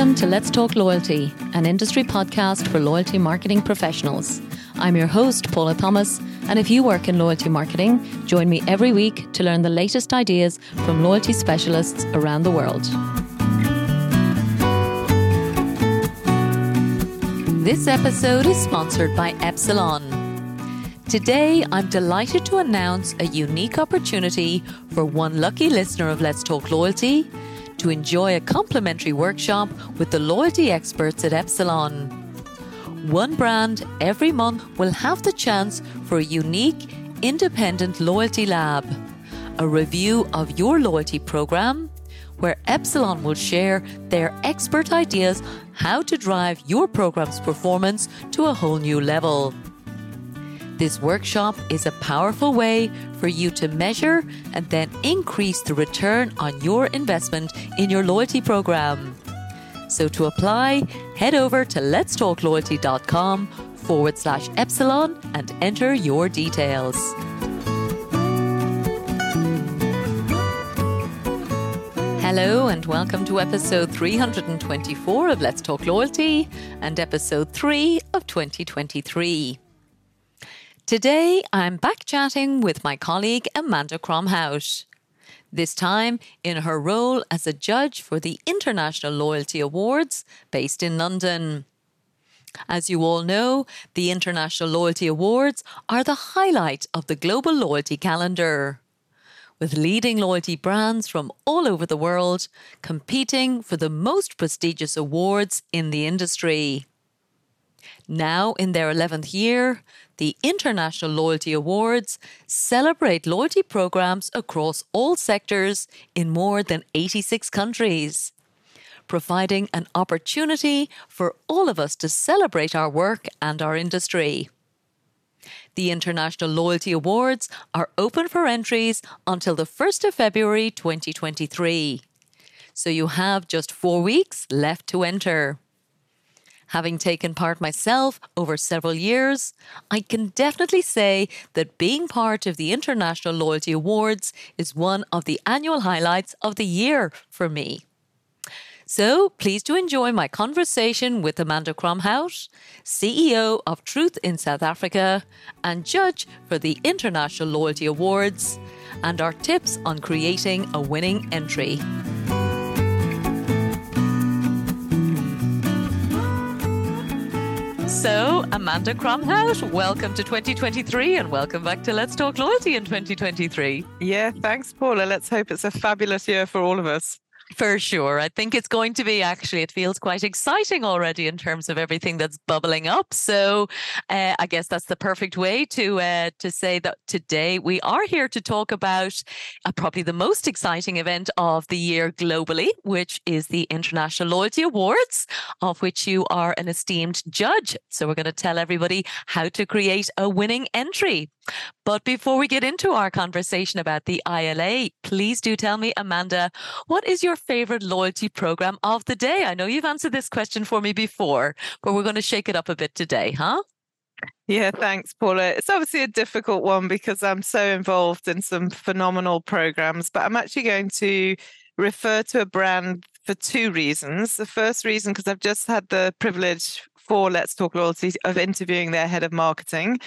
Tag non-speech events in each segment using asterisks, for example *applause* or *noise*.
Welcome to Let's Talk Loyalty, an industry podcast for loyalty marketing professionals. I'm your host, Paula Thomas, and if you work in loyalty marketing, join me every week to learn the latest ideas from loyalty specialists around the world. This episode is sponsored by Epsilon. Today, I'm delighted to announce a unique opportunity for one lucky listener of Let's Talk Loyalty to enjoy a complimentary workshop with the loyalty experts at Epsilon. One brand every month will have the chance for a unique, independent loyalty lab, a review of your loyalty program, where Epsilon will share their expert ideas how to drive your program's performance to a whole new level. This workshop is a powerful way for you to measure and then increase the return on your investment in your loyalty program. So to apply, head over to letstalkloyalty.com forward slash epsilon and enter your details. Hello and welcome to episode 324 of Let's Talk Loyalty and episode 3 of 2023. Today, I'm back chatting with my colleague Amanda Cromhout. This time in her role as a judge for the International Loyalty Awards based in London. As you all know, the International Loyalty Awards are the highlight of the global loyalty calendar. With leading loyalty brands from all over the world competing for the most prestigious awards in the industry. Now in their 11th year, the International Loyalty Awards celebrate loyalty programs across all sectors in more than 86 countries, providing an opportunity for all of us to celebrate our work and our industry. The International Loyalty Awards are open for entries until the 1st of February 2023. So you have just four weeks left to enter. Having taken part myself over several years, I can definitely say that being part of the International Loyalty Awards is one of the annual highlights of the year for me. So please do enjoy my conversation with Amanda Cromhout, CEO of Truth in South Africa and judge for the International Loyalty Awards, and our tips on creating a winning entry. So, Amanda Cromhout, welcome to 2023 and welcome back to Let's Talk Loyalty in 2023. Yeah, thanks, Paula. Let's hope it's a fabulous year for all of us. For sure. I think it's going to be actually, it feels quite exciting already in terms of everything that's bubbling up. So uh, I guess that's the perfect way to uh, to say that today we are here to talk about uh, probably the most exciting event of the year globally, which is the International Loyalty Awards, of which you are an esteemed judge. So we're going to tell everybody how to create a winning entry. But before we get into our conversation about the ILA, please do tell me, Amanda, what is your favorite loyalty program of the day? I know you've answered this question for me before, but we're going to shake it up a bit today, huh? Yeah, thanks, Paula. It's obviously a difficult one because I'm so involved in some phenomenal programs, but I'm actually going to refer to a brand for two reasons. The first reason, because I've just had the privilege for Let's Talk Loyalty of interviewing their head of marketing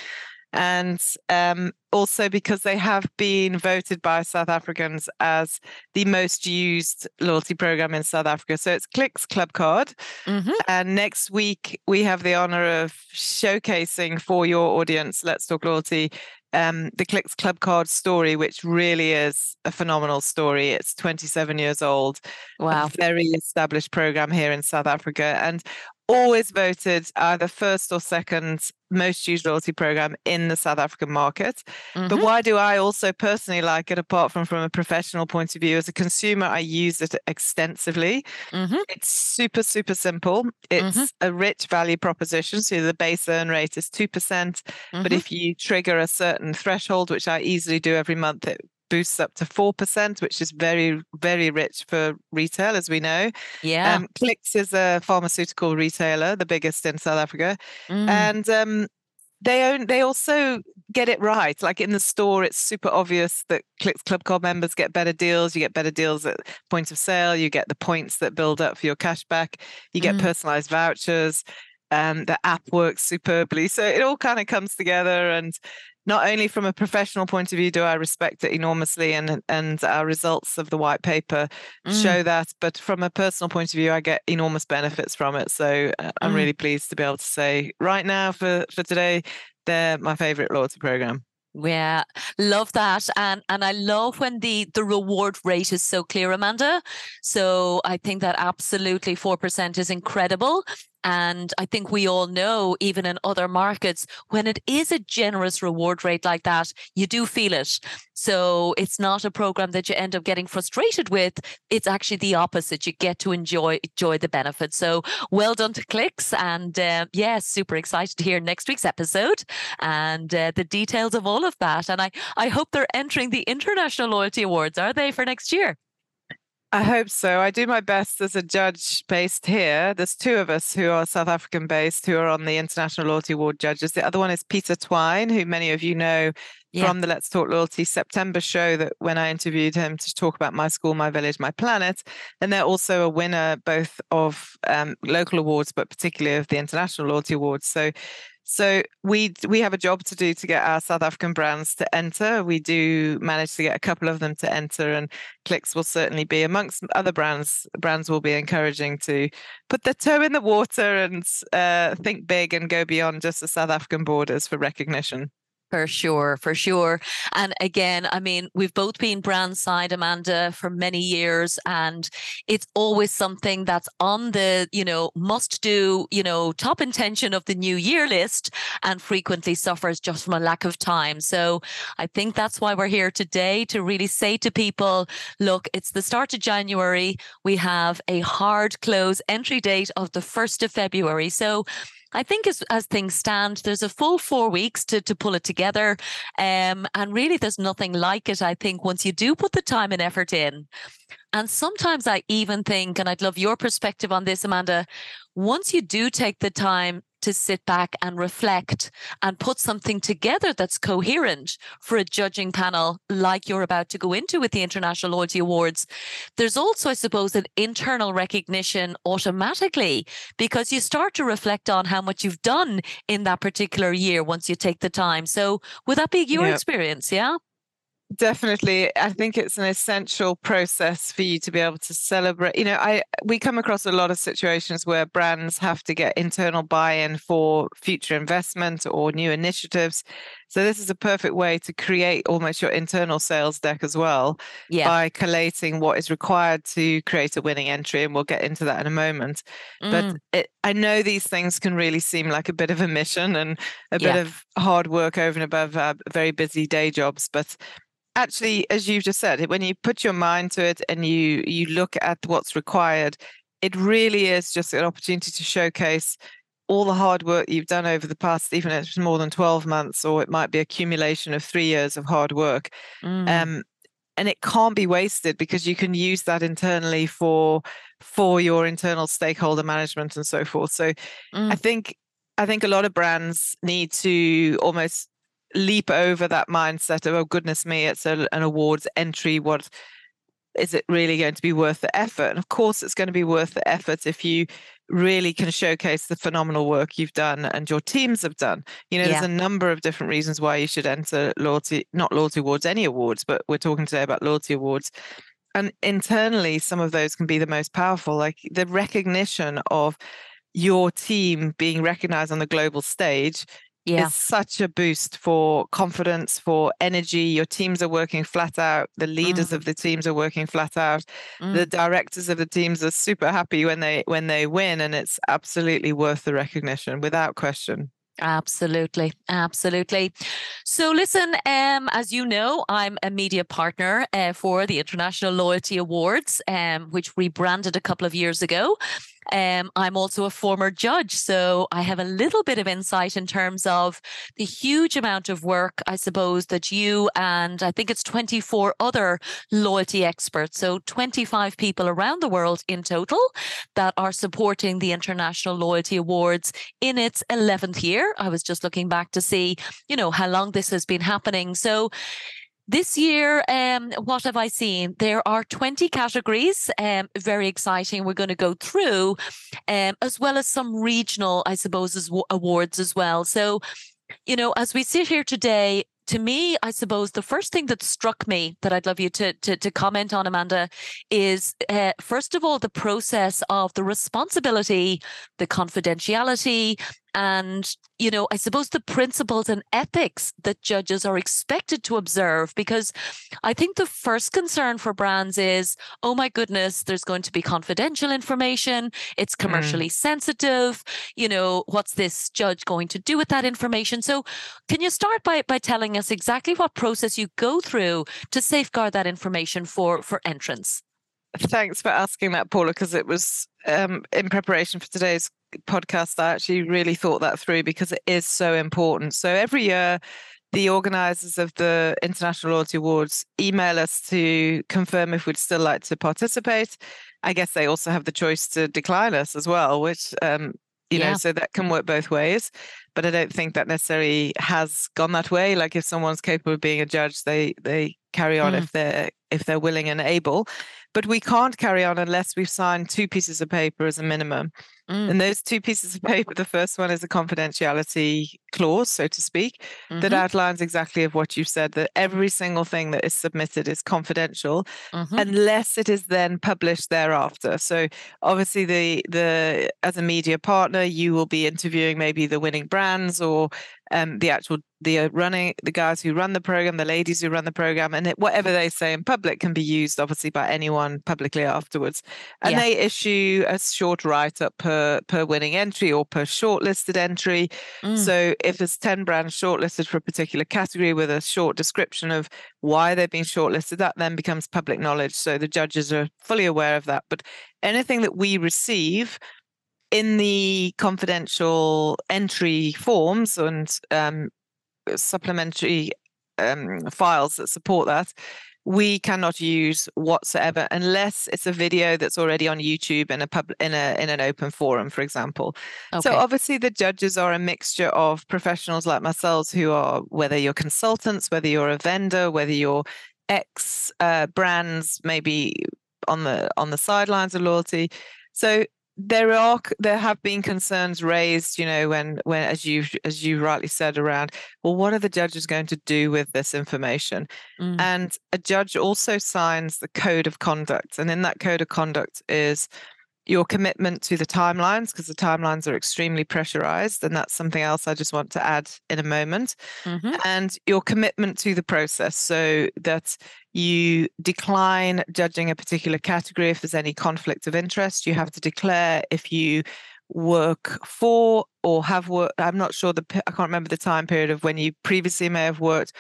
and um, also because they have been voted by South Africans as the most used loyalty program in South Africa. So it's Clicks Club Card. Mm-hmm. And next week, we have the honor of showcasing for your audience, Let's Talk Loyalty, um, the Clicks Club Card story, which really is a phenomenal story. It's 27 years old. Wow. very established program here in South Africa. And always voted either first or second most used loyalty program in the South African market. Mm-hmm. But why do I also personally like it, apart from from a professional point of view? As a consumer, I use it extensively. Mm-hmm. It's super, super simple. It's mm-hmm. a rich value proposition. So the base earn rate is 2%. But mm-hmm. if you trigger a certain threshold, which I easily do every month, it boosts up to 4%, which is very, very rich for retail, as we know. Yeah. Um, Clicks is a pharmaceutical retailer, the biggest in South Africa. Mm. And um, they own they also get it right. Like in the store, it's super obvious that Clicks Club Card members get better deals. You get better deals at point of sale. You get the points that build up for your cashback. You get mm. personalized vouchers. Um, the app works superbly. So it all kind of comes together. And not only from a professional point of view do I respect it enormously, and and our results of the white paper mm. show that, but from a personal point of view, I get enormous benefits from it. So uh, I'm mm. really pleased to be able to say right now for for today, they're my favorite loyalty program. Yeah, love that, and and I love when the the reward rate is so clear, Amanda. So I think that absolutely four percent is incredible, and I think we all know, even in other markets, when it is a generous reward rate like that, you do feel it. So it's not a program that you end up getting frustrated with. It's actually the opposite. You get to enjoy enjoy the benefits. So well done to Clicks, and uh, yeah, super excited to hear next week's episode and uh, the details of all of that. And I I hope they're entering the International Loyalty Awards. Are they for next year? I hope so. I do my best as a judge based here. There's two of us who are South African based who are on the International Loyalty Award judges. The other one is Peter Twine, who many of you know yeah. from the Let's Talk Loyalty September show that when I interviewed him to talk about my school, my village, my planet. And they're also a winner both of um, local awards, but particularly of the International Loyalty Awards. So so we we have a job to do to get our South African brands to enter. We do manage to get a couple of them to enter, and Clicks will certainly be amongst other brands. Brands will be encouraging to put their toe in the water and uh, think big and go beyond just the South African borders for recognition. For sure, for sure. And again, I mean, we've both been brand side, Amanda, for many years, and it's always something that's on the, you know, must do, you know, top intention of the new year list and frequently suffers just from a lack of time. So I think that's why we're here today to really say to people, look, it's the start of January. We have a hard close entry date of the 1st of February. So I think as, as things stand, there's a full four weeks to, to pull it together. Um, and really, there's nothing like it, I think, once you do put the time and effort in. And sometimes I even think, and I'd love your perspective on this, Amanda, once you do take the time to sit back and reflect and put something together that's coherent for a judging panel like you're about to go into with the International Loyalty Awards. There's also, I suppose, an internal recognition automatically because you start to reflect on how much you've done in that particular year once you take the time. So, would that be your experience? Yeah. Definitely. I think it's an essential process for you to be able to celebrate. You know, I we come across a lot of situations where brands have to get internal buy-in for future investment or new initiatives. So this is a perfect way to create almost your internal sales deck as well yeah. by collating what is required to create a winning entry. And we'll get into that in a moment. Mm. But it, I know these things can really seem like a bit of a mission and a bit of hard work over and above our very busy day jobs. But actually, as you've just said, when you put your mind to it and you you look at what's required, it really is just an opportunity to showcase all the hard work you've done over the past, even if it's more than 12 months, or it might be accumulation of three years of hard work. Mm. Um, and it can't be wasted because you can use that internally for for your internal stakeholder management and so forth. So mm. I think I think a lot of brands need to almost leap over that mindset of oh goodness me it's a, an awards entry. What is it really going to be worth the effort? And of course it's going to be worth the effort if you really can showcase the phenomenal work you've done and your teams have done. You know yeah. there's a number of different reasons why you should enter loyalty not loyalty awards any awards but we're talking today about loyalty awards. And internally some of those can be the most powerful like the recognition of your team being recognized on the global stage yeah. is such a boost for confidence, for energy. Your teams are working flat out. The leaders mm. of the teams are working flat out. Mm. The directors of the teams are super happy when they when they win, and it's absolutely worth the recognition without question. Absolutely, absolutely. So, listen, um, as you know, I'm a media partner uh, for the International Loyalty Awards, um, which rebranded a couple of years ago. Um, I'm also a former judge, so I have a little bit of insight in terms of the huge amount of work, I suppose, that you and I think it's 24 other loyalty experts, so 25 people around the world in total, that are supporting the International Loyalty Awards in its 11th year. I was just looking back to see, you know, how long this has been happening. So this year, um, what have I seen? There are 20 categories, um, very exciting. We're going to go through, um, as well as some regional, I suppose, as awards as well. So, you know, as we sit here today, to me, I suppose the first thing that struck me that I'd love you to to, to comment on, Amanda, is uh, first of all the process of the responsibility, the confidentiality, and you know i suppose the principles and ethics that judges are expected to observe because i think the first concern for brands is oh my goodness there's going to be confidential information it's mm. commercially mm. sensitive you know what's this judge going to do with that information so can you start by by telling us exactly what process you go through to safeguard that information for for entrants Thanks for asking that, Paula, because it was um, in preparation for today's podcast. I actually really thought that through because it is so important. So every year, the organizers of the International Loyalty Awards email us to confirm if we'd still like to participate. I guess they also have the choice to decline us as well, which um, you yeah. know, so that can work both ways. But I don't think that necessarily has gone that way. Like if someone's capable of being a judge, they they carry on mm. if they're if they're willing and able. But we can't carry on unless we've signed two pieces of paper as a minimum. Mm. And those two pieces of paper, the first one is a confidentiality clause, so to speak, mm-hmm. that outlines exactly of what you've said, that every single thing that is submitted is confidential mm-hmm. unless it is then published thereafter. So obviously the the as a media partner, you will be interviewing maybe the winning brands or um, the actual the uh, running the guys who run the program, the ladies who run the program, and it, whatever they say in public can be used obviously by anyone publicly afterwards. And yeah. they issue a short write up per per winning entry or per shortlisted entry. Mm. So if there's ten brands shortlisted for a particular category with a short description of why they've been shortlisted, that then becomes public knowledge. So the judges are fully aware of that. But anything that we receive in the confidential entry forms and um, supplementary um, files that support that, we cannot use whatsoever unless it's a video that's already on YouTube in a pub in a in an open forum, for example. Okay. So obviously the judges are a mixture of professionals like myself who are whether you're consultants, whether you're a vendor, whether you're ex uh, brands, maybe on the on the sidelines of loyalty. So there are there have been concerns raised you know when when as you as you rightly said around well what are the judges going to do with this information mm. and a judge also signs the code of conduct and in that code of conduct is your commitment to the timelines because the timelines are extremely pressurized and that's something else i just want to add in a moment. Mm-hmm. and your commitment to the process so that you decline judging a particular category if there's any conflict of interest. You have to declare if you work for or have worked i'm not sure the i can't remember the time period of when you previously may have worked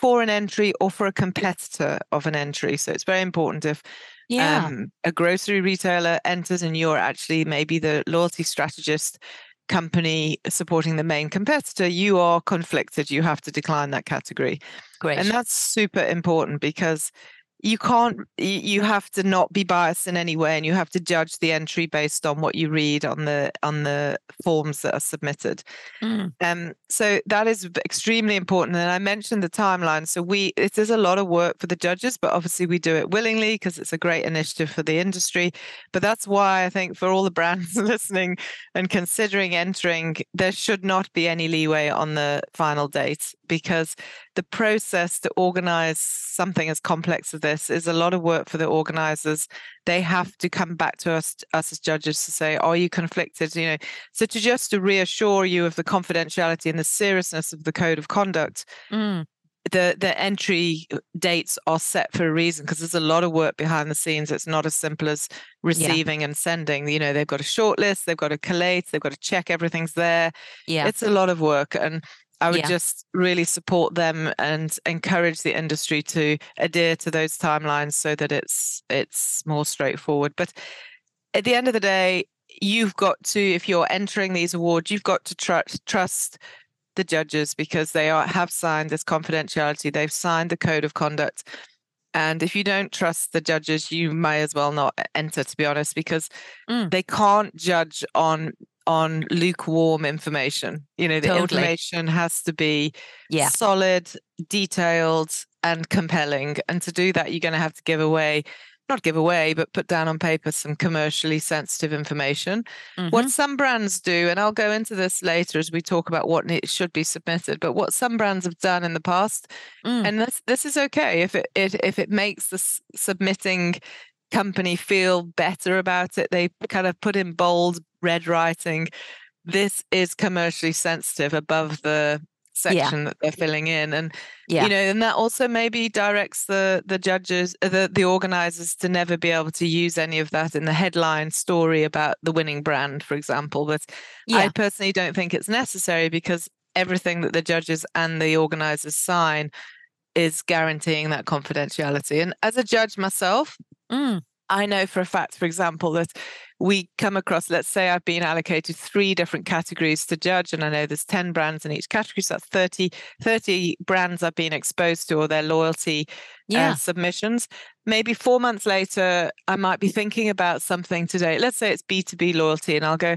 for an entry or for a competitor of an entry. So it's very important if yeah. Um, a grocery retailer enters and you're actually maybe the loyalty strategist company supporting the main competitor, you are conflicted. You have to decline that category. Great. And that's super important because you can't you have to not be biased in any way and you have to judge the entry based on what you read on the on the forms that are submitted. Mm. um so that is extremely important and i mentioned the timeline. So we it is a lot of work for the judges but obviously we do it willingly because it's a great initiative for the industry. But that's why i think for all the *laughs* brands listening and considering entering there should not be any leeway on the final date because the process to organize something as complex as this is a lot of work for the organizers. They have to come back to us, us as judges to say, are you conflicted? You know, so to just to reassure you of the confidentiality and the seriousness of the code of conduct. Mm. The the entry dates are set for a reason because there's a lot of work behind the scenes. It's not as simple as receiving yeah. and sending. You know, they've got a shortlist, they've got to collate, they've got to check everything's there. Yeah, it's a lot of work, and I would yeah. just really support them and encourage the industry to adhere to those timelines so that it's it's more straightforward. But at the end of the day, you've got to, if you're entering these awards, you've got to trust trust the judges because they are have signed this confidentiality. They've signed the code of conduct. And if you don't trust the judges, you may as well not enter, to be honest, because mm. they can't judge on on lukewarm information. You know, the totally. information has to be yeah. solid, detailed, and compelling. And to do that, you're going to have to give away not give away, but put down on paper some commercially sensitive information. Mm-hmm. What some brands do, and I'll go into this later as we talk about what should be submitted, but what some brands have done in the past, mm. and this this is okay if it, it if it makes the submitting company feel better about it. They kind of put in bold red writing. This is commercially sensitive above the section yeah. that they're filling in and yeah. you know and that also maybe directs the the judges uh, the the organizers to never be able to use any of that in the headline story about the winning brand for example but yeah. i personally don't think it's necessary because everything that the judges and the organizers sign is guaranteeing that confidentiality and as a judge myself mm. I know for a fact, for example, that we come across, let's say I've been allocated three different categories to judge, and I know there's 10 brands in each category. So that's 30, 30 brands I've been exposed to or their loyalty uh, yeah. uh, submissions. Maybe four months later, I might be thinking about something today. Let's say it's B2B loyalty, and I'll go,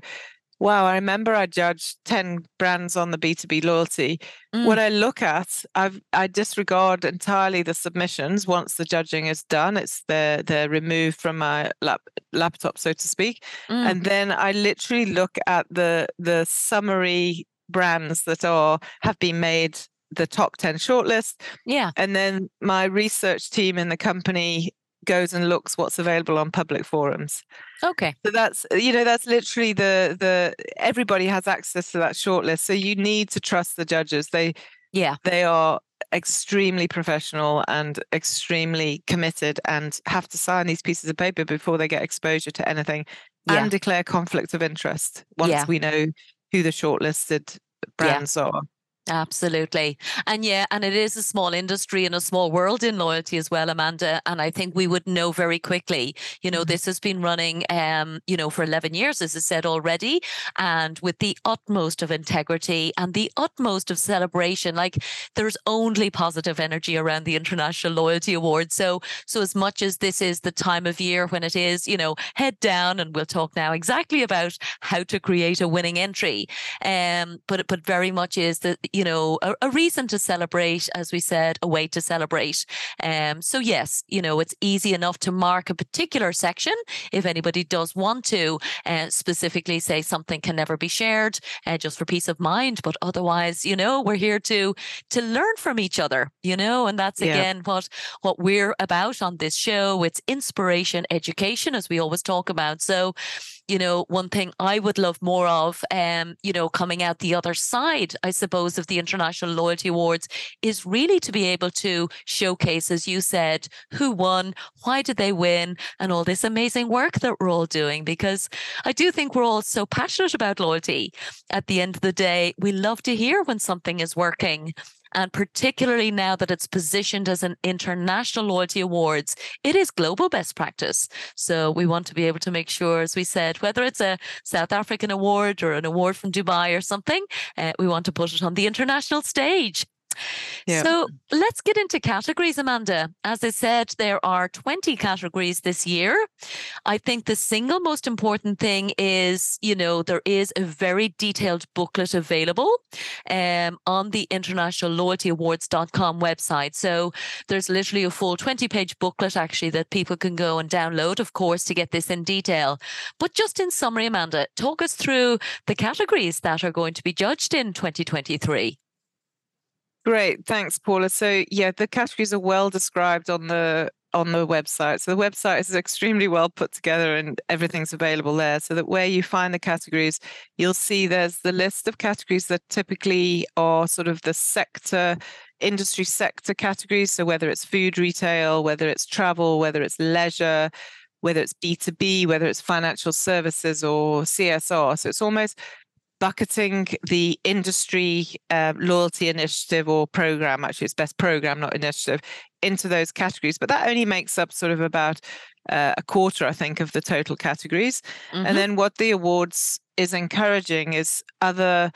Wow, I remember I judged 10 brands on the B2B loyalty. Mm. What I look at, I've, I disregard entirely the submissions once the judging is done. It's they're, they're removed from my lap, laptop, so to speak. Mm. And then I literally look at the the summary brands that are have been made the top 10 shortlist. Yeah. And then my research team in the company goes and looks what's available on public forums. Okay. So that's you know that's literally the the everybody has access to that shortlist. So you need to trust the judges. They yeah they are extremely professional and extremely committed and have to sign these pieces of paper before they get exposure to anything yeah. and declare conflict of interest once yeah. we know who the shortlisted brands yeah. are. Absolutely. And yeah, and it is a small industry and a small world in loyalty as well, Amanda. And I think we would know very quickly, you know, mm-hmm. this has been running, um, you know, for 11 years, as I said already, and with the utmost of integrity and the utmost of celebration. Like there's only positive energy around the International Loyalty Award. So, so as much as this is the time of year when it is, you know, head down, and we'll talk now exactly about how to create a winning entry. Um, but, but very much is that, you know, a, a, reason to celebrate, as we said, a way to celebrate. Um, so yes, you know, it's easy enough to mark a particular section if anybody does want to uh, specifically say something can never be shared, uh, just for peace of mind. But otherwise, you know, we're here to to learn from each other, you know, and that's again yeah. what what we're about on this show. It's inspiration, education, as we always talk about. So you know, one thing I would love more of, um, you know, coming out the other side, I suppose, of the International Loyalty Awards is really to be able to showcase, as you said, who won, why did they win, and all this amazing work that we're all doing. Because I do think we're all so passionate about loyalty. At the end of the day, we love to hear when something is working. And particularly now that it's positioned as an international loyalty awards, it is global best practice. So we want to be able to make sure, as we said, whether it's a South African award or an award from Dubai or something, uh, we want to put it on the international stage. Yeah. So let's get into categories, Amanda. As I said, there are 20 categories this year. I think the single most important thing is, you know, there is a very detailed booklet available um, on the International Loyalty Awards.com website. So there's literally a full 20 page booklet actually that people can go and download, of course, to get this in detail. But just in summary, Amanda, talk us through the categories that are going to be judged in 2023. Great, thanks, Paula. So yeah, the categories are well described on the on the website. So the website is extremely well put together and everything's available there. So that where you find the categories, you'll see there's the list of categories that typically are sort of the sector, industry sector categories. So whether it's food retail, whether it's travel, whether it's leisure, whether it's B2B, whether it's financial services or CSR. So it's almost bucketing the industry uh, loyalty initiative or program, actually, it's best program, not initiative, into those categories. But that only makes up sort of about uh, a quarter, I think, of the total categories. Mhm. And then what the awards is encouraging is other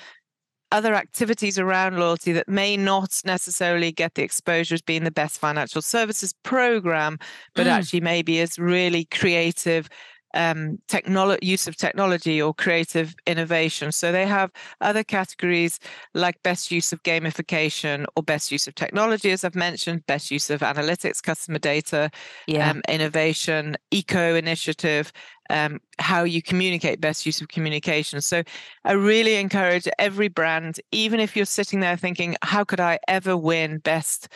other activities around loyalty that may not necessarily get the exposure as being the best financial services program, but Mm. actually maybe is really creative um, technolo- use of technology or creative innovation. So they have other categories like best use of gamification or best use of technology, as I've mentioned, best use of analytics, customer data, yeah. um, innovation, eco initiative, um, how you communicate, best use of communication. So I really encourage every brand, even if you're sitting there thinking, how could I ever win best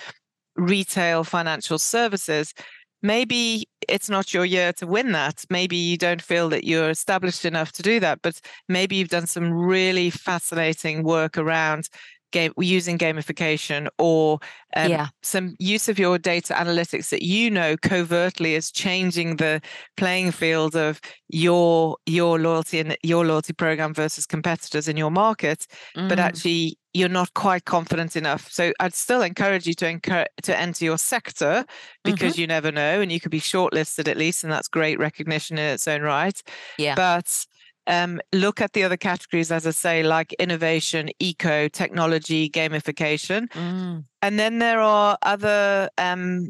retail financial services? Maybe it's not your year to win that. Maybe you don't feel that you're established enough to do that, but maybe you've done some really fascinating work around game using gamification or um, Yeah. some use of your data analytics that you know covertly is changing the playing field of your your loyalty and your loyalty program versus competitors in your market but Mm. actually you're not quite confident enough so i'd still encourage you to encourage to enter your sector because you never know and you could be shortlisted at least and that's great recognition in its own right Yeah. but um, look at the other categories as i say like innovation eco technology gamification Mm. and then there are other um,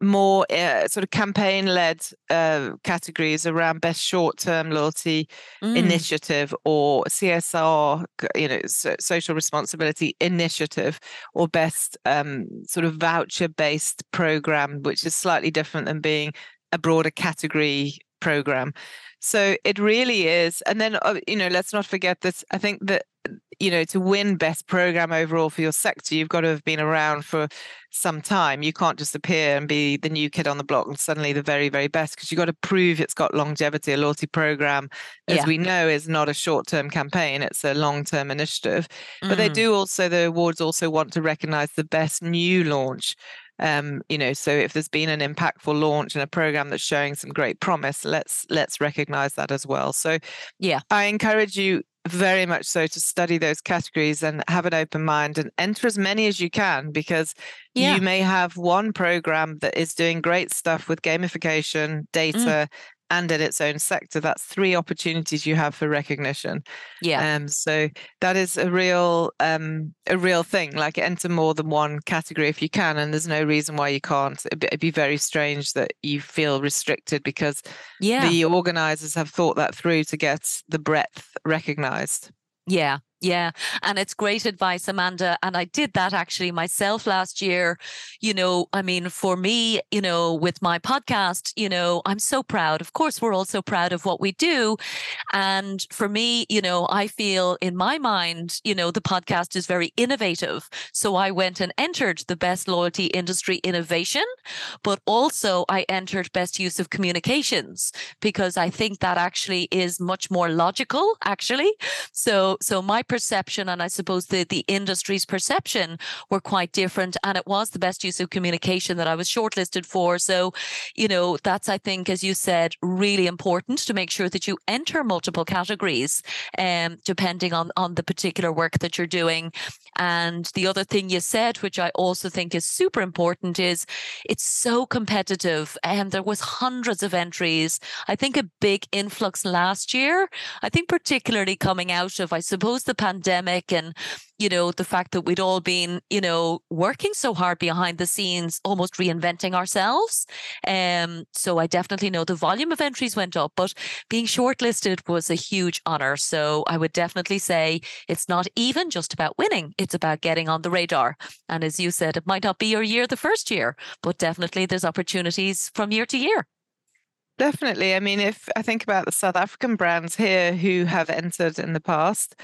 more uh, sort of campaign led uh, categories around best short term loyalty Mm. initiative or CSR, you know, so, social responsibility initiative or best um, sort of voucher based program, which is slightly different than being a broader category program. So it really is. And then, uh, you know, let's not forget that I think that, you know, to win best program overall for your sector, you've got to have been around for some time. You can't just appear and be the new kid on the block and suddenly the very, very best because you've got to prove it's got longevity. A loyalty program, as Yeah. we know, is not a short term campaign, it's a long term initiative. But they Mm. do also, the awards also want to recognize the best new launch. Um, you know, so if there's been an impactful launch and a program that's showing some great promise, let's let's recognize that as well. So Yeah. I encourage you very much so to study those categories and have an open mind and enter as many as you can because Yeah. you may have one program that is doing great stuff with gamification, data, and in its own sector. That's three opportunities you have for recognition. Yeah. Um, so that is a real um, a real thing. Like enter more than one category if you can, and there's no reason why you can't. It'd be, it'd be very strange that you feel restricted because yeah. the organizers have thought that through to get the breadth recognized. Yeah, yeah. And it's great advice, Amanda. And I did that actually myself last year. You know, I mean, for me, you know, with my podcast, you know, I'm so proud. Of course, we're all so proud of what we do. And for me, you know, I feel in my mind, you know, the podcast is very innovative. So I went and entered the best loyalty industry innovation, but also I entered best use of communications because I think that actually is much more logical, actually. So, so my perception and I suppose the the industry's perception were quite different, and it was the best use of communication that I was shortlisted for. So, you know, that's I think, as you said, really important to make sure that you enter multiple categories, um, depending on on the particular work that you're doing. And the other thing you said, which I also think is super important, is it's so competitive, and there was hundreds of entries. I think a big influx last year. I think particularly coming out of, I suppose, the pandemic and you know the fact that we'd all been you know working so hard behind the scenes almost reinventing ourselves. Um so i definitely know the volume of entries went up but being shortlisted was a huge honor. So i would definitely say it's not even just about winning it's about getting on the radar. And as you said it might not be your year the first year but definitely there's opportunities from year to year. Definitely. I mean, if I think about the South African brands here who have entered in the past,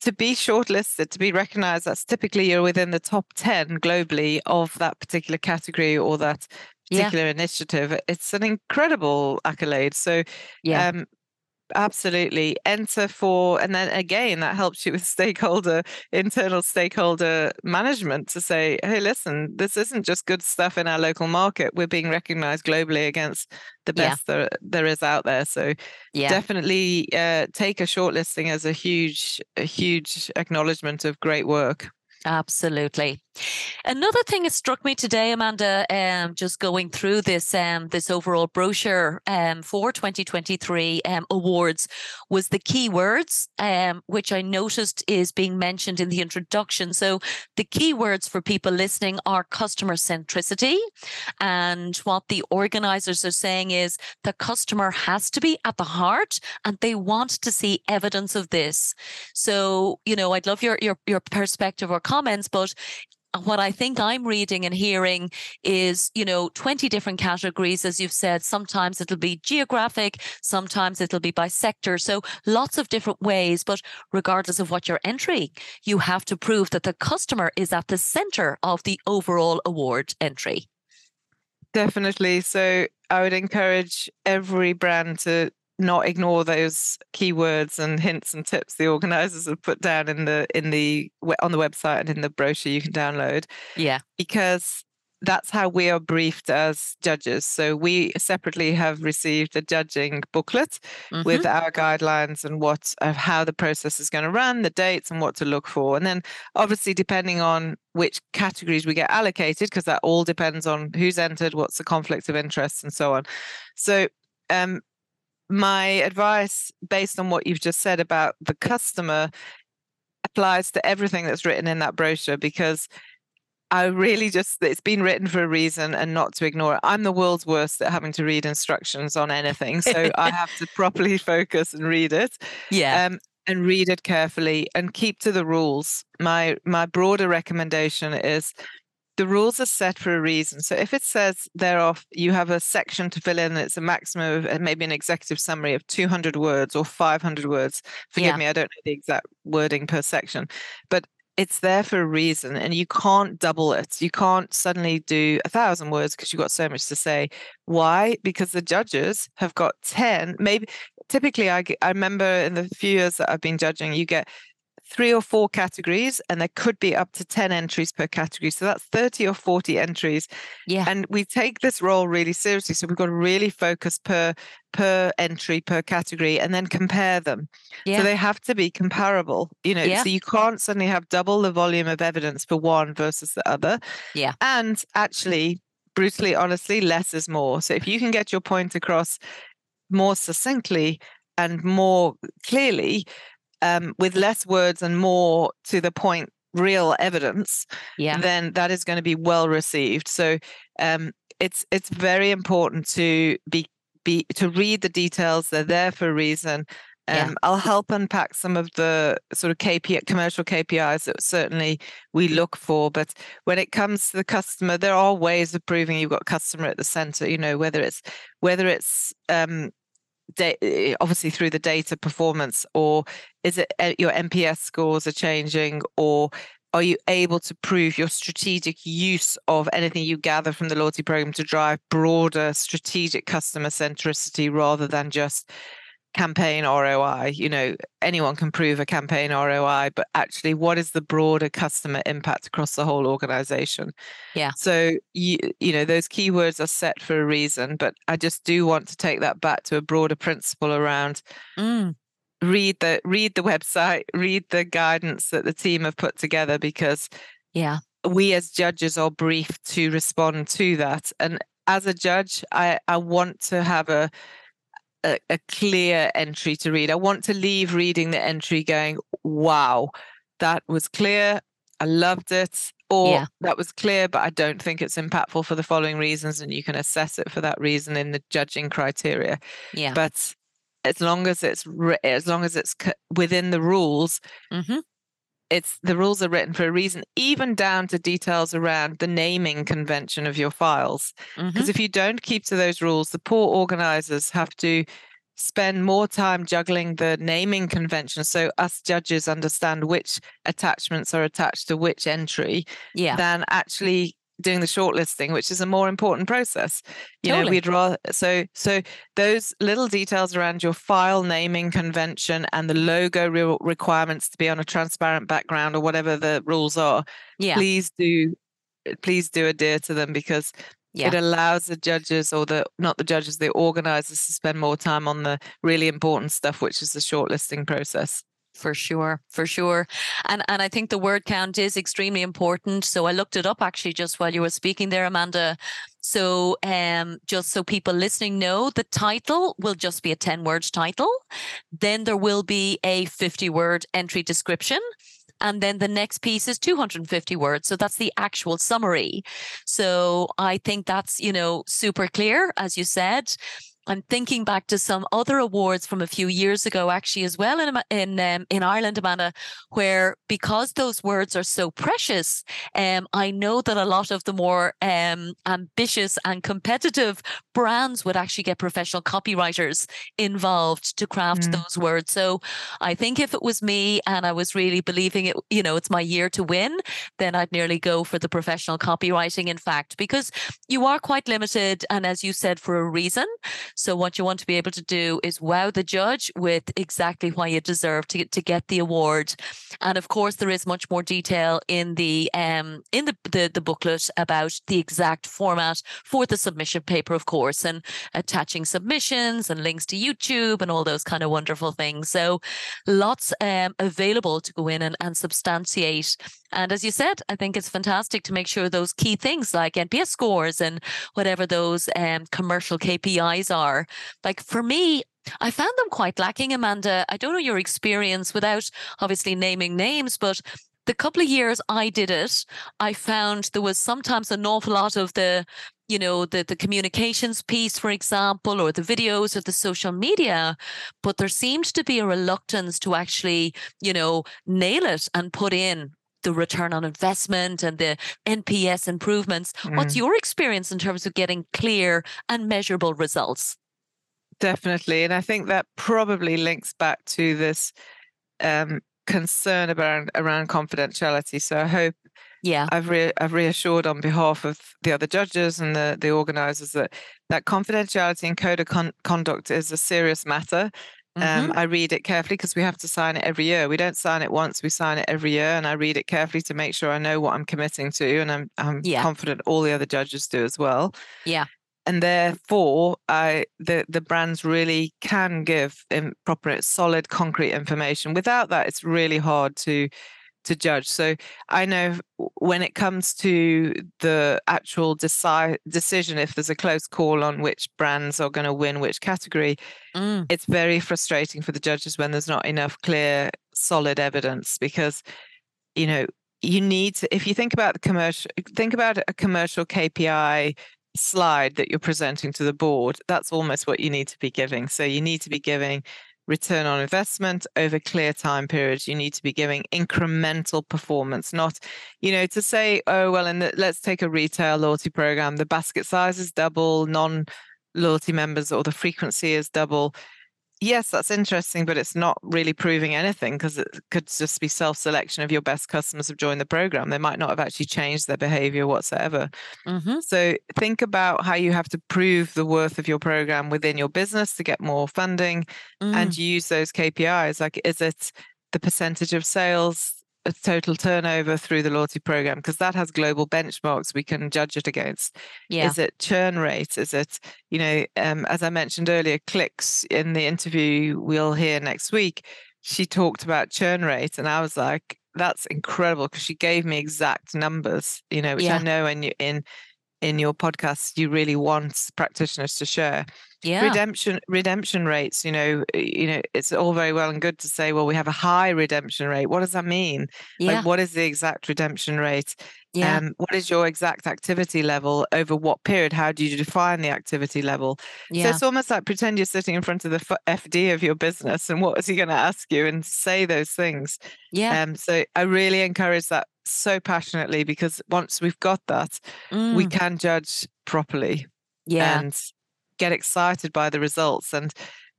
to be shortlisted, to be recognized, that's typically you're within the top 10 globally of that particular category or that Yeah. particular initiative. It's an incredible accolade. So, yeah um, absolutely enter for, and then again, that helps you with stakeholder, internal stakeholder management to say, hey, listen, this isn't just good stuff in our local market. We're being recognized globally against the Yeah. best there, there is out there. So, yeah definitely uh, take a shortlisting as a huge, a huge acknowledgement of great work. Absolutely. Another thing that struck me today, Amanda, um, just going through this um, this overall brochure um, for 2023 um, awards, was the keywords, um, which I noticed is being mentioned in the introduction. So the keywords for people listening are customer centricity, and what the organisers are saying is the customer has to be at the heart, and they want to see evidence of this. So you know, I'd love your your your perspective or comments, but what I think I'm reading and hearing is, you know, 20 different categories, as you've said. Sometimes it'll be geographic, sometimes it'll be by sector. So lots of different ways. But regardless of what you're entering, you have to prove that the customer is at the center of the overall award entry. Definitely. So I would encourage every brand to not ignore those keywords and hints and tips the organizers have put down in the in the on the website and in the brochure you can download yeah. because that's how we are briefed as judges. So we separately have received a judging booklet mm-hmm. with our guidelines and what of how the process is going to run the dates and what to look for. And then obviously depending on which categories we get allocated because that all depends on who's entered what's the conflict of interest and so on. So um, my advice based on what you've just said about the customer applies to everything that's written in that brochure because I really just it's been written for a reason and not to ignore it. I'm the world's worst at having to read instructions on anything, so *laughs* I have to properly focus and read it. Yeah. Um, and read it carefully and keep to the rules. My my broader recommendation is the rules are set for a reason. So if it says thereof you have a section to fill in, it's a maximum of uh, maybe an executive summary of 200 words or 500 words. Forgive yeah. me, I don't know the exact wording per section, but it's there for a reason and you can't double it. You can't suddenly do a thousand words because you've got so much to say. Why? Because the judges have got 10, maybe typically I, I remember in the few years that I've been judging, you get three or four categories and there could be up to 10 entries per category. So that's 30 or 40 entries. Yeah. And we take this role really seriously so we've got to really focus per per entry per category and then compare them. Yeah. so they have to be comparable you know yeah. so you can't suddenly have double the volume of evidence for one versus the other. Yeah. And actually brutally honestly less is more. So if you can get your point across more succinctly and more clearly um, with less words and more to the point real evidence yeah. then that is going to be well received so um, it's it's very important to be be to read the details they're there for a reason um, yeah. I'll help unpack some of the sort of KPI, commercial KPIs that certainly we look for. But when it comes to the customer, there are ways of proving you've got customer at the center. You know, whether it's whether it's um, da- obviously through the data performance, or is it uh, your NPS scores are changing, or are you able to prove your strategic use of anything you gather from the loyalty program to drive broader strategic customer centricity rather than just campaign ROI. You know, anyone can prove a campaign ROI, but actually, what is the broader customer impact across the whole organization? Yeah. So you you know those keywords are set for a reason, but I just do want to take that back to a broader principle around. Mm. Read the read the website, read the guidance that the team have put together because yeah, we as judges are briefed to respond to that. And as a judge, I I want to have a a, a clear entry to read. I want to leave reading the entry going, wow, that was clear. I loved it. Or yeah. that was clear, but I don't think it's impactful for the following reasons. And you can assess it for that reason in the judging criteria. Yeah. But as long as it's as long as it's within the rules, mm-hmm it's the rules are written for a reason even down to details around the naming convention of your files because mm-hmm. if you don't keep to those rules the poor organizers have to spend more time juggling the naming convention so us judges understand which attachments are attached to which entry yeah. than actually doing the shortlisting, which is a more important process. You totally. know, we'd rather so so those little details around your file naming convention and the logo re- requirements to be on a transparent background or whatever the rules are. Yeah. Please do eh, please do adhere to them because yeah. it allows the judges or the not the judges, the organizers to spend more time on the really important stuff, which is the shortlisting process. For sure, for sure. And and I think the word count is extremely important. So I looked it up actually just while you were speaking there, Amanda. So um just so people listening know, the title will just be a 10 word title. Then there will be a 50 word entry description. And then the next piece is 250 words. So that's the actual summary. So I think that's, you know, super clear, as you said. I'm thinking back to some other awards from a few years ago, actually, as well in in um, in Ireland, Amanda, where because those words are so precious, um, I know that a lot of the more um, ambitious and competitive brands would actually get professional copywriters involved to craft mm. those words. So I think if it was me and I was really believing it, you know, it's my year to win, then I'd nearly go for the professional copywriting. In fact, because you are quite limited, and as you said, for a reason. So what you want to be able to do is wow the judge with exactly why you deserve to, to get the award. And of course, there is much more detail in the um in the, the, the booklet about the exact format for the submission paper, of course, and attaching submissions and links to YouTube and all those kind of wonderful things. So lots um, available to go in and, and substantiate and as you said, I think it's fantastic to make sure those key things like NPS scores and whatever those um, commercial KPIs are. Like for me, I found them quite lacking, Amanda. I don't know your experience without obviously naming names, but the couple of years I did it, I found there was sometimes an awful lot of the, you know, the the communications piece, for example, or the videos or the social media, but there seemed to be a reluctance to actually, you know, nail it and put in the return on investment and the NPS improvements. Mm. What's your experience in terms of getting clear and measurable results? Definitely. And I think that probably links back to this um, concern about around confidentiality. So I hope yeah I've re- I've reassured on behalf of the other judges and the the organizers that that confidentiality and code of con- conduct is a serious matter Mm-hmm. Um, I read it carefully because we have to sign it every year. We don't sign it once; we sign it every year, and I read it carefully to make sure I know what I'm committing to, and I'm I'm yeah. confident all the other judges do as well. Yeah, and therefore, I the the brands really can give proper, solid, concrete information. Without that, it's really hard to to judge. So I know when it comes to the actual decide, decision, if there's a close call on which brands are going to win which category, mm. it's very frustrating for the judges when there's not enough clear, solid evidence because, you know, you need to, if you think about the commercial, think about a commercial KPI slide that you're presenting to the board, that's almost what you need to be giving. So you need to be giving return on investment over clear time periods. You need to be giving incremental performance, not, you know, to say, oh, well, and let's take a retail loyalty program, the basket size is double, non loyalty members or the frequency is double yes, that's interesting, but it's not really proving anything because it could just be self selection of your best customers have joined the program. They might not have actually changed their behavior whatsoever. Mm-hmm. So think about how you have to prove the worth of your program within your business to get more funding mm. and use those KPIs. Like, is it the percentage of sales total turnover through the loyalty program because that has global benchmarks we can judge it against yeah. is it churn rate is it you know um, as i mentioned earlier clicks in the interview we'll hear next week she talked about churn rate and i was like that's incredible because she gave me exact numbers you know which yeah. i know in in in your podcast you really want practitioners to share yeah. Redemption redemption rates you know you know it's all very well and good to say well we have a high redemption rate. What does that mean? Yeah. like what is the exact redemption rate? Yeah. Um, what is your exact activity level? Over what period? How do you define the activity level? Yeah. so it's almost like pretend you're sitting in front of the fd of your business and what is he going to ask you and say those things? Yeah. Um, so i really encourage that so passionately because once we've got that mm. we can judge properly yeah. and get excited by the results and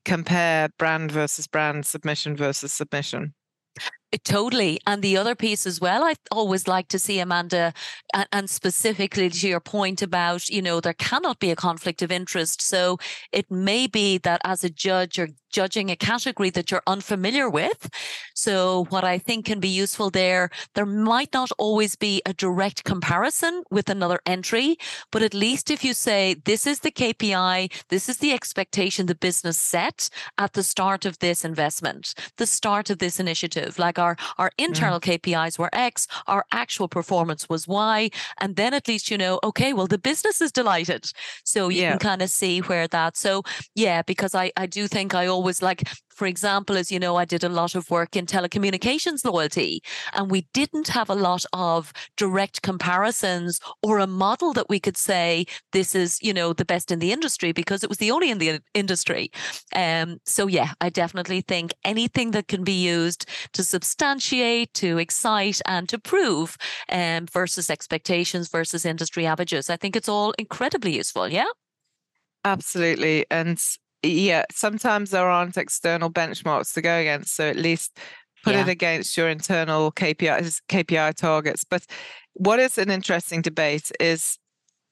compare brand versus brand, submission versus submission. Totally. And the other piece as well, I always like to see Amanda, and, and, specifically to your point about, you know, there cannot be a conflict of interest. So it may be that as a judge, you're judging a category that you're unfamiliar with. So what I think can be useful there, there might not always be a direct comparison with another entry, but at least if you say, this is the KPI, this is the expectation the business set at the start of this investment, the start of this initiative, like our, our mm. internal mm. KPIs were X, our actual performance was Y. And then at least you know, okay, well, the business is delighted. So you yeah. can kind of see where that. So yeah, because I, I do think I always like for example, as you know, I did a lot of work in telecommunications loyalty, and we didn't have a lot of direct comparisons or a model that we could say this is, you know, the best in the industry because it was the only in the industry. Um, so yeah, I definitely think anything that can be used to substantiate, to excite, and to prove um, versus expectations versus industry averages. I think it's all incredibly useful. Yeah. Absolutely. And yeah, sometimes there aren't external benchmarks to go against. So at least put yeah. it against your internal KPI KPI targets. But what is an interesting debate is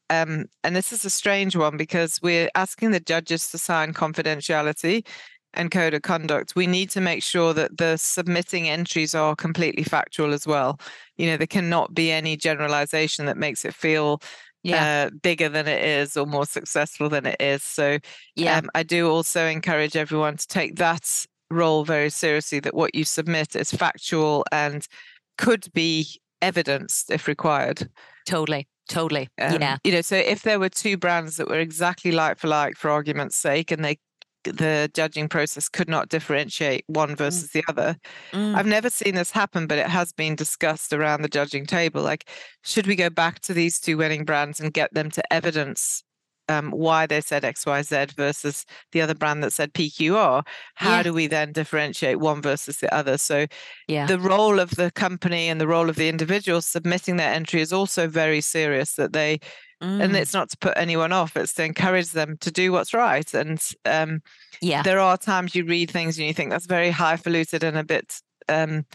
um, and this is a strange one because we're asking the judges to sign confidentiality and code of conduct. We need to make sure that the submitting entries are completely factual as well. You know, there cannot be any generalization that makes it feel yeah. Uh, bigger than it is or more successful than it is. So yeah. Um, I do also encourage everyone to take that role very seriously that what you submit is factual and could be evidenced if required. Totally. Totally. Um, yeah. You know, so if there were two brands that were exactly like for like, for argument's sake, and they the judging process could not differentiate one mm. versus mm. the other. Mm. I've never seen this happen, but it has been discussed around the judging table. Like, should we go back to these two winning brands and get them to evidence um, why they said XYZ versus the other brand that said PQR? How yeah. do we then differentiate one versus the other? So, yeah. the role of the company and the role of the individual submitting their entry is also very serious that they Mm. And it's not to put anyone off, it's to encourage them to do what's right. And um, yeah, there are times you read things and you think that's very highfalutin and a bit um,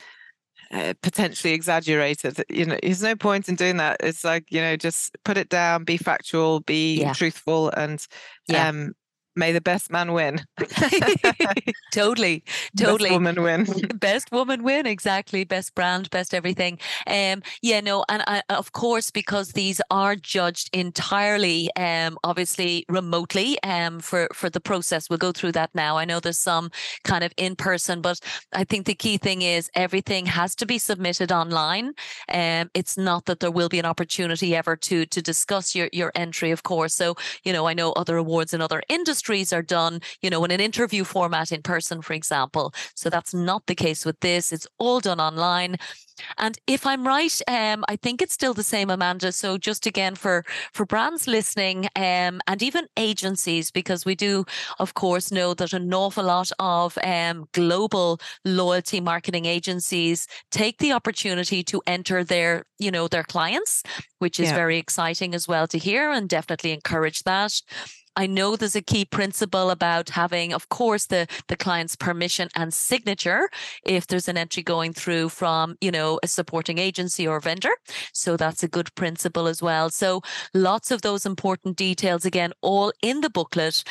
uh, potentially exaggerated. You know, there's no point in doing that. It's like, you know, just put it down, be factual, be yeah. truthful, and yeah. um, may the best man win. totally, *laughs* totally. Best woman win. best woman win, exactly. Best brand, best everything. Um, yeah, no, and I, of course, because these are judged entirely, um, obviously remotely, um, for for the process. We'll go through that now. I know there's some kind of in person, but I think the key thing is everything has to be submitted online. Um, it's not that there will be an opportunity ever to to discuss your your entry, of course. So you know, I know other awards in other industries industries are done, you know, in an interview format in person, for example. So that's not the case with this. It's all done online. And if I'm right, um, I think it's still the same, Amanda. So just again for for brands listening, um, and even agencies, because we do, of course, know that an awful lot of um, global loyalty marketing agencies take the opportunity to enter their, you know, their clients, which is yeah. very exciting as well to hear, and definitely encourage that. I know there's a key principle about having, of course, the, the client's permission and signature if there's an entry going through from, you know, a supporting agency or vendor. So that's a good principle as well. So lots of those important details, again, all in the booklet.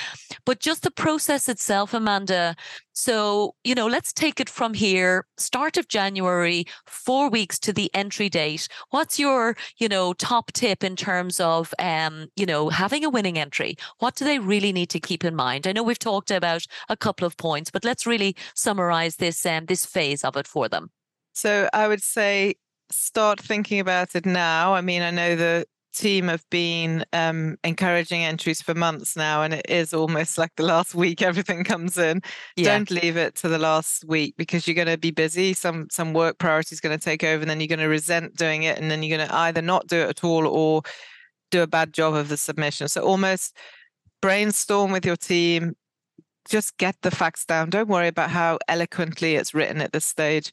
But just the process itself, Amanda, so, you know, let's take it from here. Start of January, four weeks to the entry date. What's your, you know, top tip in terms of, um, you know, having a winning entry? What do they really need to keep in mind? I know we've talked about a couple of points, but let's really summarize this um, this phase of it for them. So, I would say start thinking about it now. I mean, I know the team have been um, encouraging entries for months now, and it is almost like the last week everything comes in. Yeah. Don't leave it to the last week because you're going to be busy. Some some work priority is going to take over, and then you're going to resent doing it, and then you're going to either not do it at all or do a bad job of the submission. So almost brainstorm with your team. Just get the facts down. Don't worry about how eloquently it's written at this stage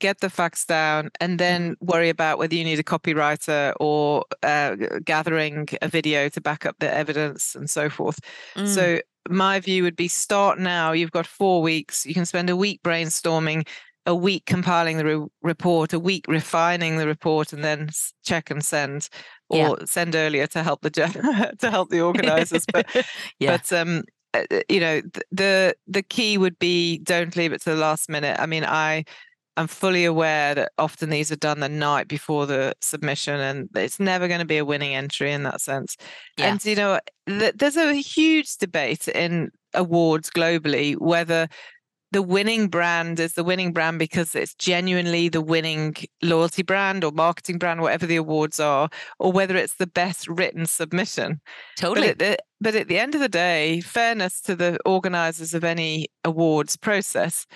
get the facts down, and then worry about whether you need a copywriter or uh, gathering a video to back up the evidence and so forth. Mm. So, my view would be start now. You've got four weeks. You can spend a week brainstorming. a week compiling the re- report, a week refining the report, and then check and send, or yeah. send earlier to help the *laughs* to help the organisers. *laughs* But yeah. but um, uh, uh, you know, the the key would be don't leave it to the last minute. I mean, I I'm fully aware that often these are done the night before the submission, and it's never going to be a winning entry in that sense. Yeah. And you know, th- there's a huge debate in awards globally whether the winning brand is the winning brand because it's genuinely the winning loyalty brand or marketing brand, whatever the awards are, or whether it's the best written submission. Totally. But at the, but at the end of the day, fairness to the organizers of any awards process,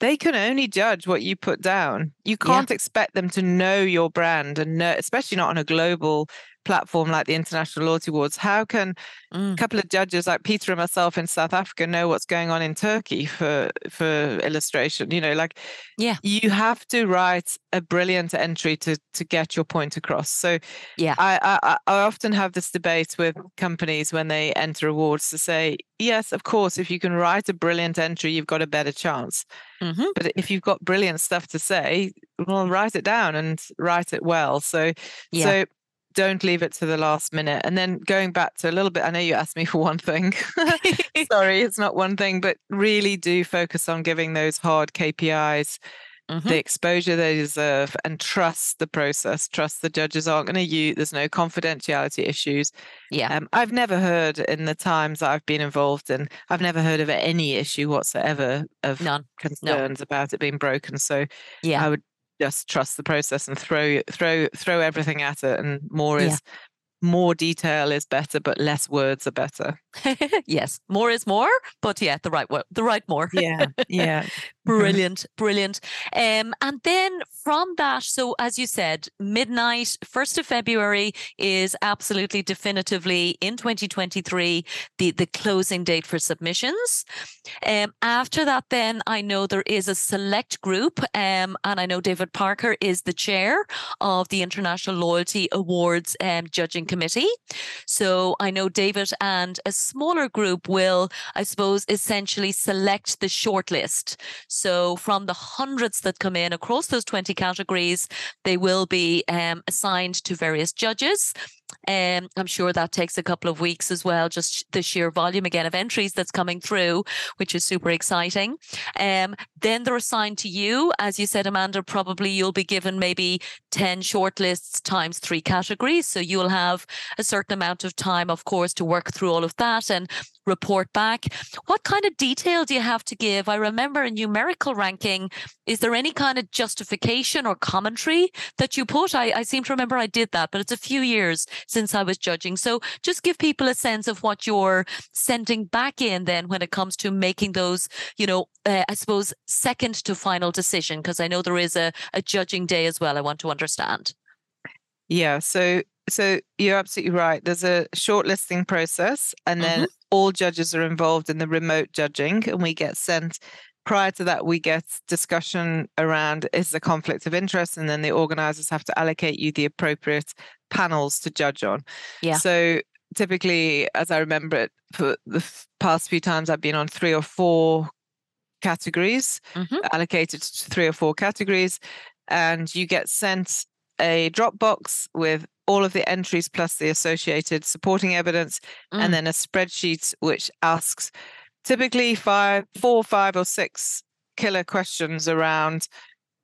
they can only judge what you put down. You can't yeah. expect them to know your brand and know, especially not on a global platform like the International Loyalty Awards. How can mm. a couple of judges like Peter and myself in South Africa know what's going on in Turkey for for illustration? You know, like yeah, you have to write a brilliant entry to to get your point across. So yeah, I I, I often have this debate with companies when they enter awards to say, yes, of course, if you can write a brilliant entry, you've got a better chance. Mm-hmm. But if you've got brilliant stuff to say, well, write it down and write it well. So yeah. so don't leave it to the last minute. And then going back to a little bit, I know you asked me *laughs* for one thing. *laughs* Sorry, it's not one thing, but really do focus on giving those hard KPIs mm-hmm. the exposure they deserve and trust the process. Trust the judges aren't going to use, there's no confidentiality issues. Yeah. Um, I've never heard in the times that I've been involved in, I've never heard of any issue whatsoever of None. concerns no. about it being broken. So yeah. I would just trust the process and throw throw throw everything at it and more yeah. is more detail is better but less words are better *laughs* yes more is more but yeah the right the right more. Yeah yeah. *laughs* Brilliant brilliant. Um and then from that so as you said midnight 1st of february is absolutely definitively in 2023 the the closing date for submissions. Um after that then i know there is a select group um and i know david parker is the chair of the international loyalty awards um, judging committee. So i know david and a smaller group will i suppose essentially select the shortlist so from the hundreds that come in across those 20 categories, they will be um, assigned to various judges. Um, I'm sure that takes a couple of weeks as well, just the sheer volume again of entries that's coming through, which is super exciting. Um, then they're assigned to you. As you said, Amanda, probably you'll be given maybe 10 shortlists times three categories. So you'll have a certain amount of time, of course, to work through all of that and report back. What kind of detail do you have to give? I remember a numerical ranking. Is there any kind of justification or commentary that you put? I, I seem to remember I did that, but it's a few years since I was judging. So just give people a sense of what you're sending back in then when it comes to making those, you know, uh, I suppose, second to final decision, because I know there is a, a judging day as well. I want to understand. Yeah. So so you're absolutely right. There's a shortlisting process, and then mm-hmm. All judges are involved in the remote judging, and we get sent. Prior to that, we get discussion around is the conflict of interest, and then the organizers have to allocate you the appropriate panels to judge on. Yeah. So typically, as I remember it, for the past few times, I've been on three or four categories, mm-hmm. allocated to three or four categories, and you get sent a Dropbox with all of the entries plus the associated supporting evidence, mm. and then a spreadsheet which asks typically five, four, five, or six killer questions around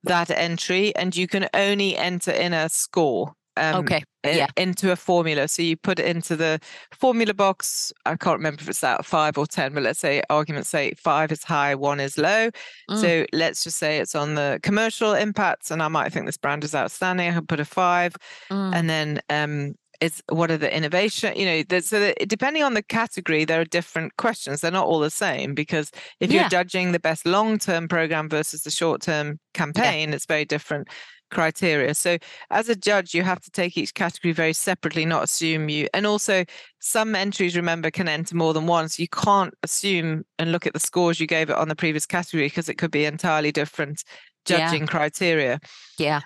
that entry, and you can only enter in a score um, okay. yeah. into a formula. So you put it into the formula box. I can't remember if it's that five or 10, but let's say arguments say five is high, one is low. Mm. So let's just say it's on the commercial impacts. And I might think this brand is outstanding. I can put a five. Mm. And then um, it's what are the innovation you know so that, depending on the category there are different questions they're not all the same because if yeah. you're judging the best long-term program versus the short-term campaign yeah. it's very different criteria. So as a judge, you have to take each category very separately, not assume you. And also, some entries, remember, can enter more than once. You can't assume and look at the scores you gave it on the previous category because it could be entirely different judging yeah. criteria. Yeah.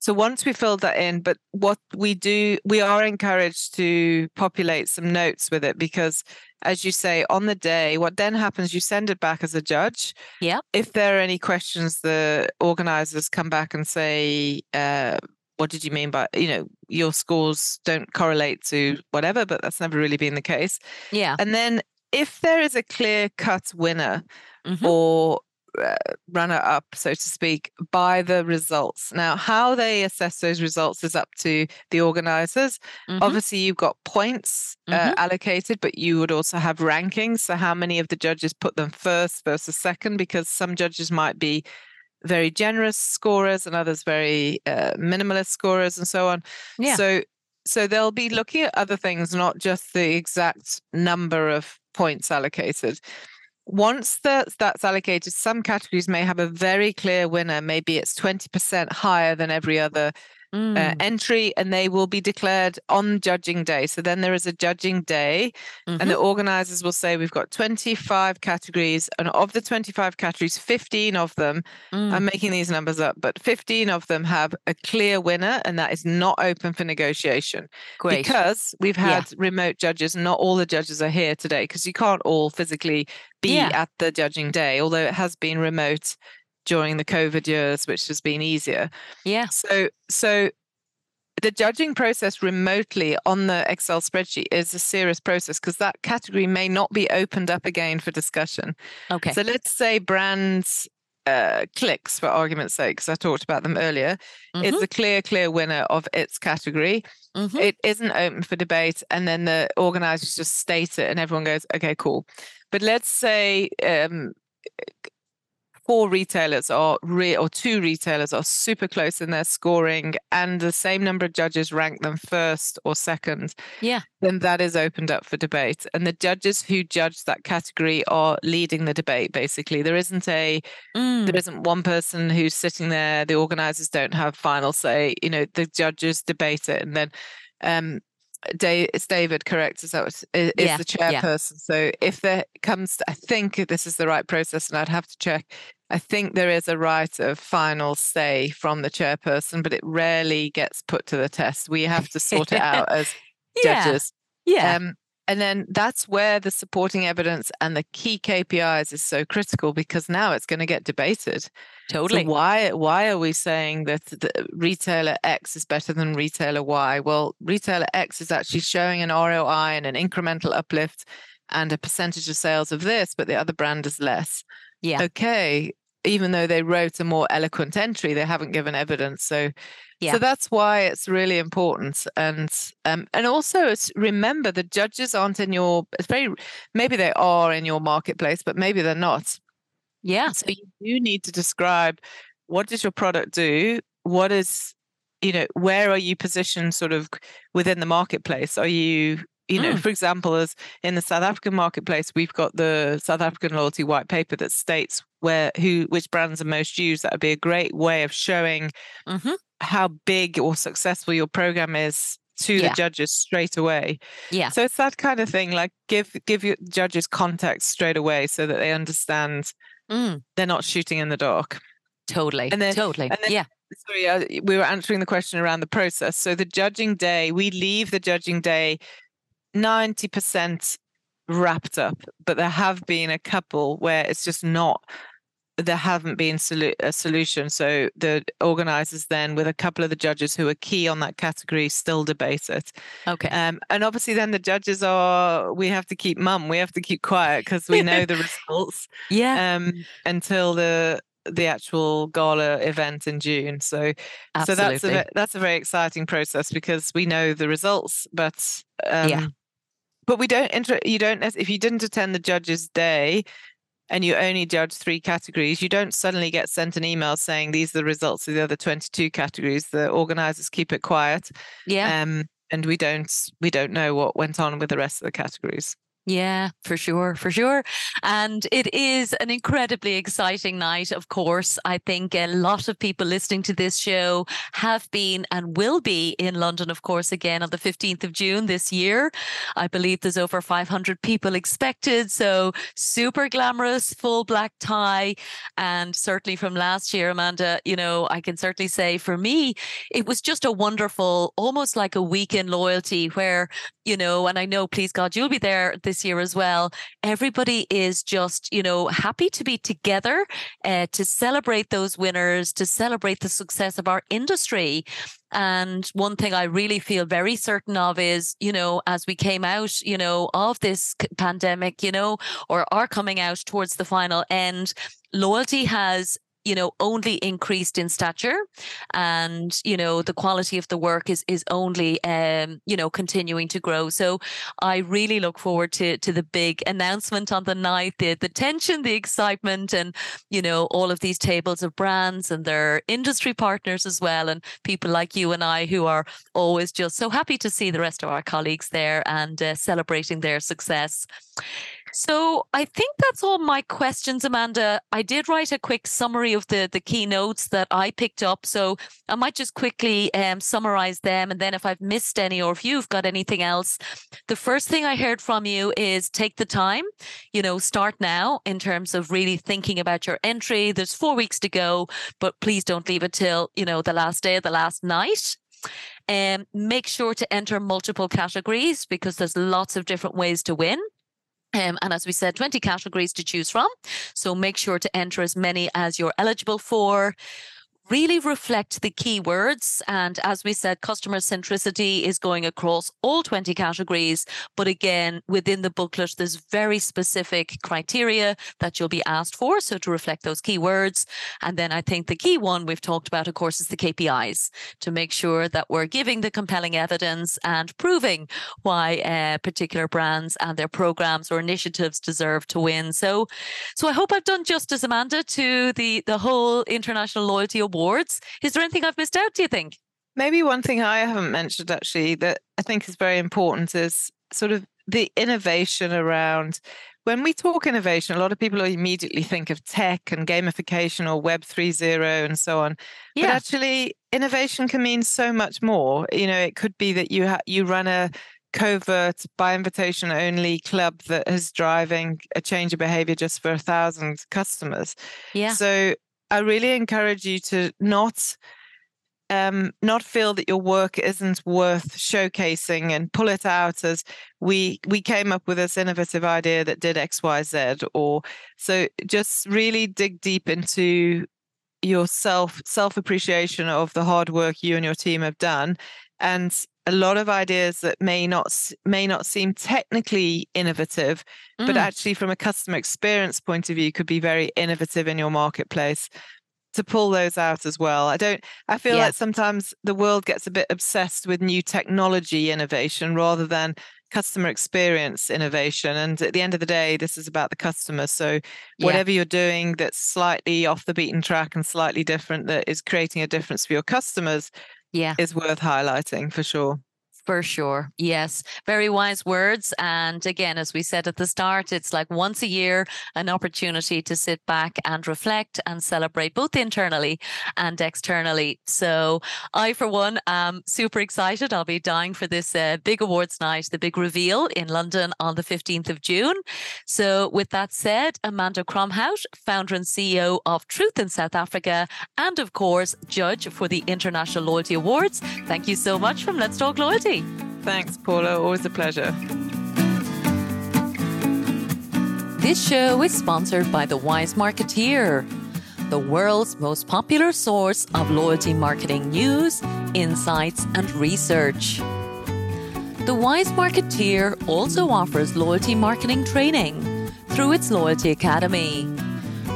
So once we filled that in, but what we do, we are encouraged to populate some notes with it because, as you say, on the day, what then happens, you send it back as a judge. Yeah. If there are any questions, the organizers come back and say, uh, what did you mean by, you know, your scores don't correlate to whatever, but that's never really been the case. Yeah. And then if there is a clear cut winner Mhm. or uh, runner up, so to speak, by the results. Now, how they assess those results is up to the organizers. Mhm. Obviously, you've got points uh, Mhm. allocated, but you would also have rankings. So, how many of the judges put them first versus second? Because some judges might be very generous scorers and others very uh, minimalist scorers and so on. Yeah. So so they'll be looking at other things, not just the exact number of points allocated. Once that's, that's allocated, some categories may have a very clear winner. Maybe it's 20% higher than every other uh, Mm. entry, and they will be declared on judging day. So then there is a judging day, and Mhm. the organizers will say we've got 25 categories, and of the 25 categories, 15 of them Mm. I'm making these numbers up, but 15 of them have a clear winner, and that is not open for negotiation Great. because we've Yeah. had remote judges. Not all the judges are here today because you can't all physically be Yeah. at the judging day, although it has been remote during the COVID years, which has been easier. yeah. So, so the judging process remotely on the Excel spreadsheet is a serious process because that category may not be opened up again for discussion. Okay. So let's say brands uh, clicks, for argument's sake, because I talked about them earlier, is Mhm. the clear, clear winner of its category. Mhm. It isn't open for debate, and then the organizers just state it, and everyone goes, "Okay, cool." But let's say um, four retailers are re- or two retailers are super close in their scoring, and the same number of judges rank them first or second Yeah. then that is opened up for debate. And the judges who judge that category are leading the debate, basically. There isn't a Mm. there isn't one person who's sitting there, the organizers don't have final say. You know, the judges debate it and then um Da- it's David, correct? Is that what, is, is Yeah, the yeah. chairperson? So if there comes, to, I think this is the right process, and I'd have to check. I think there is a right of final say from the chairperson, but it rarely gets put to the test. We have to sort it out as *laughs* Yeah. judges. Yeah. Um, and then that's where the supporting evidence and the key KPIs is so critical because now it's going to get debated. totally. So why why are we saying that the retailer X is better than retailer Y? Well, retailer X is actually showing an ROI and an incremental uplift and a percentage of sales of this, but the other brand is less. Yeah. Okay. Even though they wrote a more eloquent entry, they haven't given evidence. So Yeah. so that's why it's really important. And um and also it's remember the judges aren't in your it's very maybe they are in your marketplace, but maybe they're not. yeah. So you do need to describe what does your product do? What is, you know, where are you positioned sort of within the marketplace? Are you, you know, Mm. for example, as in the South African marketplace, we've got the South African loyalty white paper that states where who which brands are most used. That would be a great way of showing hmm how big or successful your program is to Yeah. the judges straight away. Yeah. So it's that kind of thing. Like give give your judges context straight away so that they understand Mm. they're not shooting in the dark. Totally. And then- totally. and then- yeah. Sorry, uh, we were answering the question around the process. So the judging day, we leave the judging day 90% wrapped up, but there have been a couple where it's just not there haven't been solu- a solution. So the organizers then, with a couple of the judges who are key on that category, still debate it. Okay. Um, and obviously, then the judges are we have to keep mum, we have to keep quiet because we know the *laughs* results yeah. um, until the the actual gala event in June. So Absolutely. so that's a that's a very exciting process because we know the results, but um, Yeah. But we don't inter- you don't if you didn't attend the judges' day and you only judge three categories, you don't suddenly get sent an email saying these are the results of the other twenty two categories. The organisers keep it quiet, yeah. um, and we don't we don't know what went on with the rest of the categories. Yeah, for sure, for sure. And it is an incredibly exciting night, of course. I think a lot of people listening to this show have been and will be in London, of course, again on the 15th of June this year. I believe there's over 500 people expected. So super glamorous, full black tie. And certainly from last year, Amanda, you know, I can certainly say for me, it was just a wonderful, almost like a week in loyalty where, you know, and I know, please God, you'll be there this year as well. Everybody is just, you know, happy to be together uh, to celebrate those winners, to celebrate the success of our industry. And one thing I really feel very certain of is, you know, as we came out, you know, of this pandemic, you know, or are coming out towards the final end, loyalty has you know only increased in stature and you know the quality of the work is is only um you know continuing to grow. So i really look forward to to the big announcement on the night the the tension the excitement and you know all of these tables of brands and their industry partners as well and people like you and i who are always just so happy to see the rest of our colleagues there and uh, celebrating their success so I think that's all my questions, Amanda. I did write a quick summary of the the keynotes that I picked up, so I might just quickly um, summarize them, and then if I've missed any or if you've got anything else, the first thing I heard from you is take the time. You know, start now in terms of really thinking about your entry. There's four weeks to go, but please don't leave it till you know the last day the last night. And um, make sure to enter multiple categories because there's lots of different ways to win. Um, and as we said, 20 categories to choose from. So make sure to enter as many as you're eligible for really reflect the keywords. And as we said, customer centricity is going across all 20 categories. But again, within the booklet, there's very specific criteria that you'll be asked for. So to reflect those keywords. And then I think the key one we've talked about, of course, is the KPIs to make sure that we're giving the compelling evidence and proving why uh, particular brands and their programs or initiatives deserve to win. So, so I hope I've done justice, Amanda, to the, the whole International Loyalty Award awards. Is there anything I've missed out, do you think? Maybe one thing I haven't mentioned actually that I think is very important is sort of the innovation around when we talk innovation, a lot of people immediately think of tech and gamification or Web 3.0 and so on. Yeah. But actually, innovation can mean so much more. You know, it could be that you ha- you run a covert by invitation only club that is driving a change of behavior just for a thousand customers. Yeah. So I really encourage you to not um, not feel that your work isn't worth showcasing and pull it out as we we came up with this innovative idea that did X Y Z or so just really dig deep into your self self appreciation of the hard work you and your team have done and a lot of ideas that may not may not seem technically innovative mm. but actually from a customer experience point of view could be very innovative in your marketplace to pull those out as well i don't i feel yeah. like sometimes the world gets a bit obsessed with new technology innovation rather than customer experience innovation and at the end of the day this is about the customer so whatever yeah. you're doing that's slightly off the beaten track and slightly different that is creating a difference for your customers yeah. is worth highlighting for sure for sure. Yes. Very wise words. And again, as we said at the start, it's like once a year, an opportunity to sit back and reflect and celebrate both internally and externally. So I, for one, am super excited. I'll be dying for this uh, big awards night, the big reveal in London on the 15th of June. So with that said, Amanda Kromhout, founder and CEO of Truth in South Africa, and of course, judge for the International Loyalty Awards. Thank you so much from Let's Talk Loyalty. Thanks, Paula. Always a pleasure. This show is sponsored by The Wise Marketeer, the world's most popular source of loyalty marketing news, insights, and research. The Wise Marketeer also offers loyalty marketing training through its Loyalty Academy,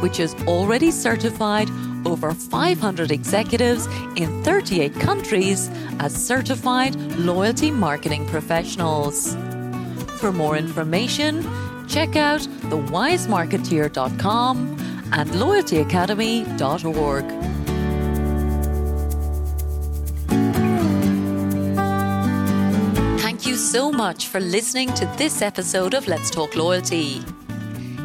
which is already certified over 500 executives in 38 countries as certified loyalty marketing professionals. For more information, check out thewisemarketeer.com and loyaltyacademy.org. Thank you so much for listening to this episode of Let's Talk Loyalty.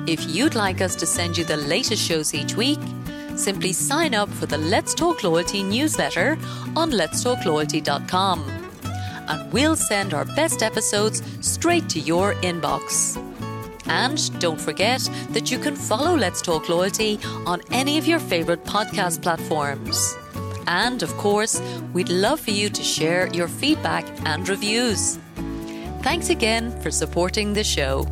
If you'd like us to send you the latest shows each week, simply sign up for the Let's Talk Loyalty newsletter on letstalkloyalty.com and we'll send our best episodes straight to your inbox. And don't forget that you can follow Let's Talk Loyalty on any of your favourite podcast platforms. And of course, we'd love for you to share your feedback and reviews. Thanks again for supporting the show.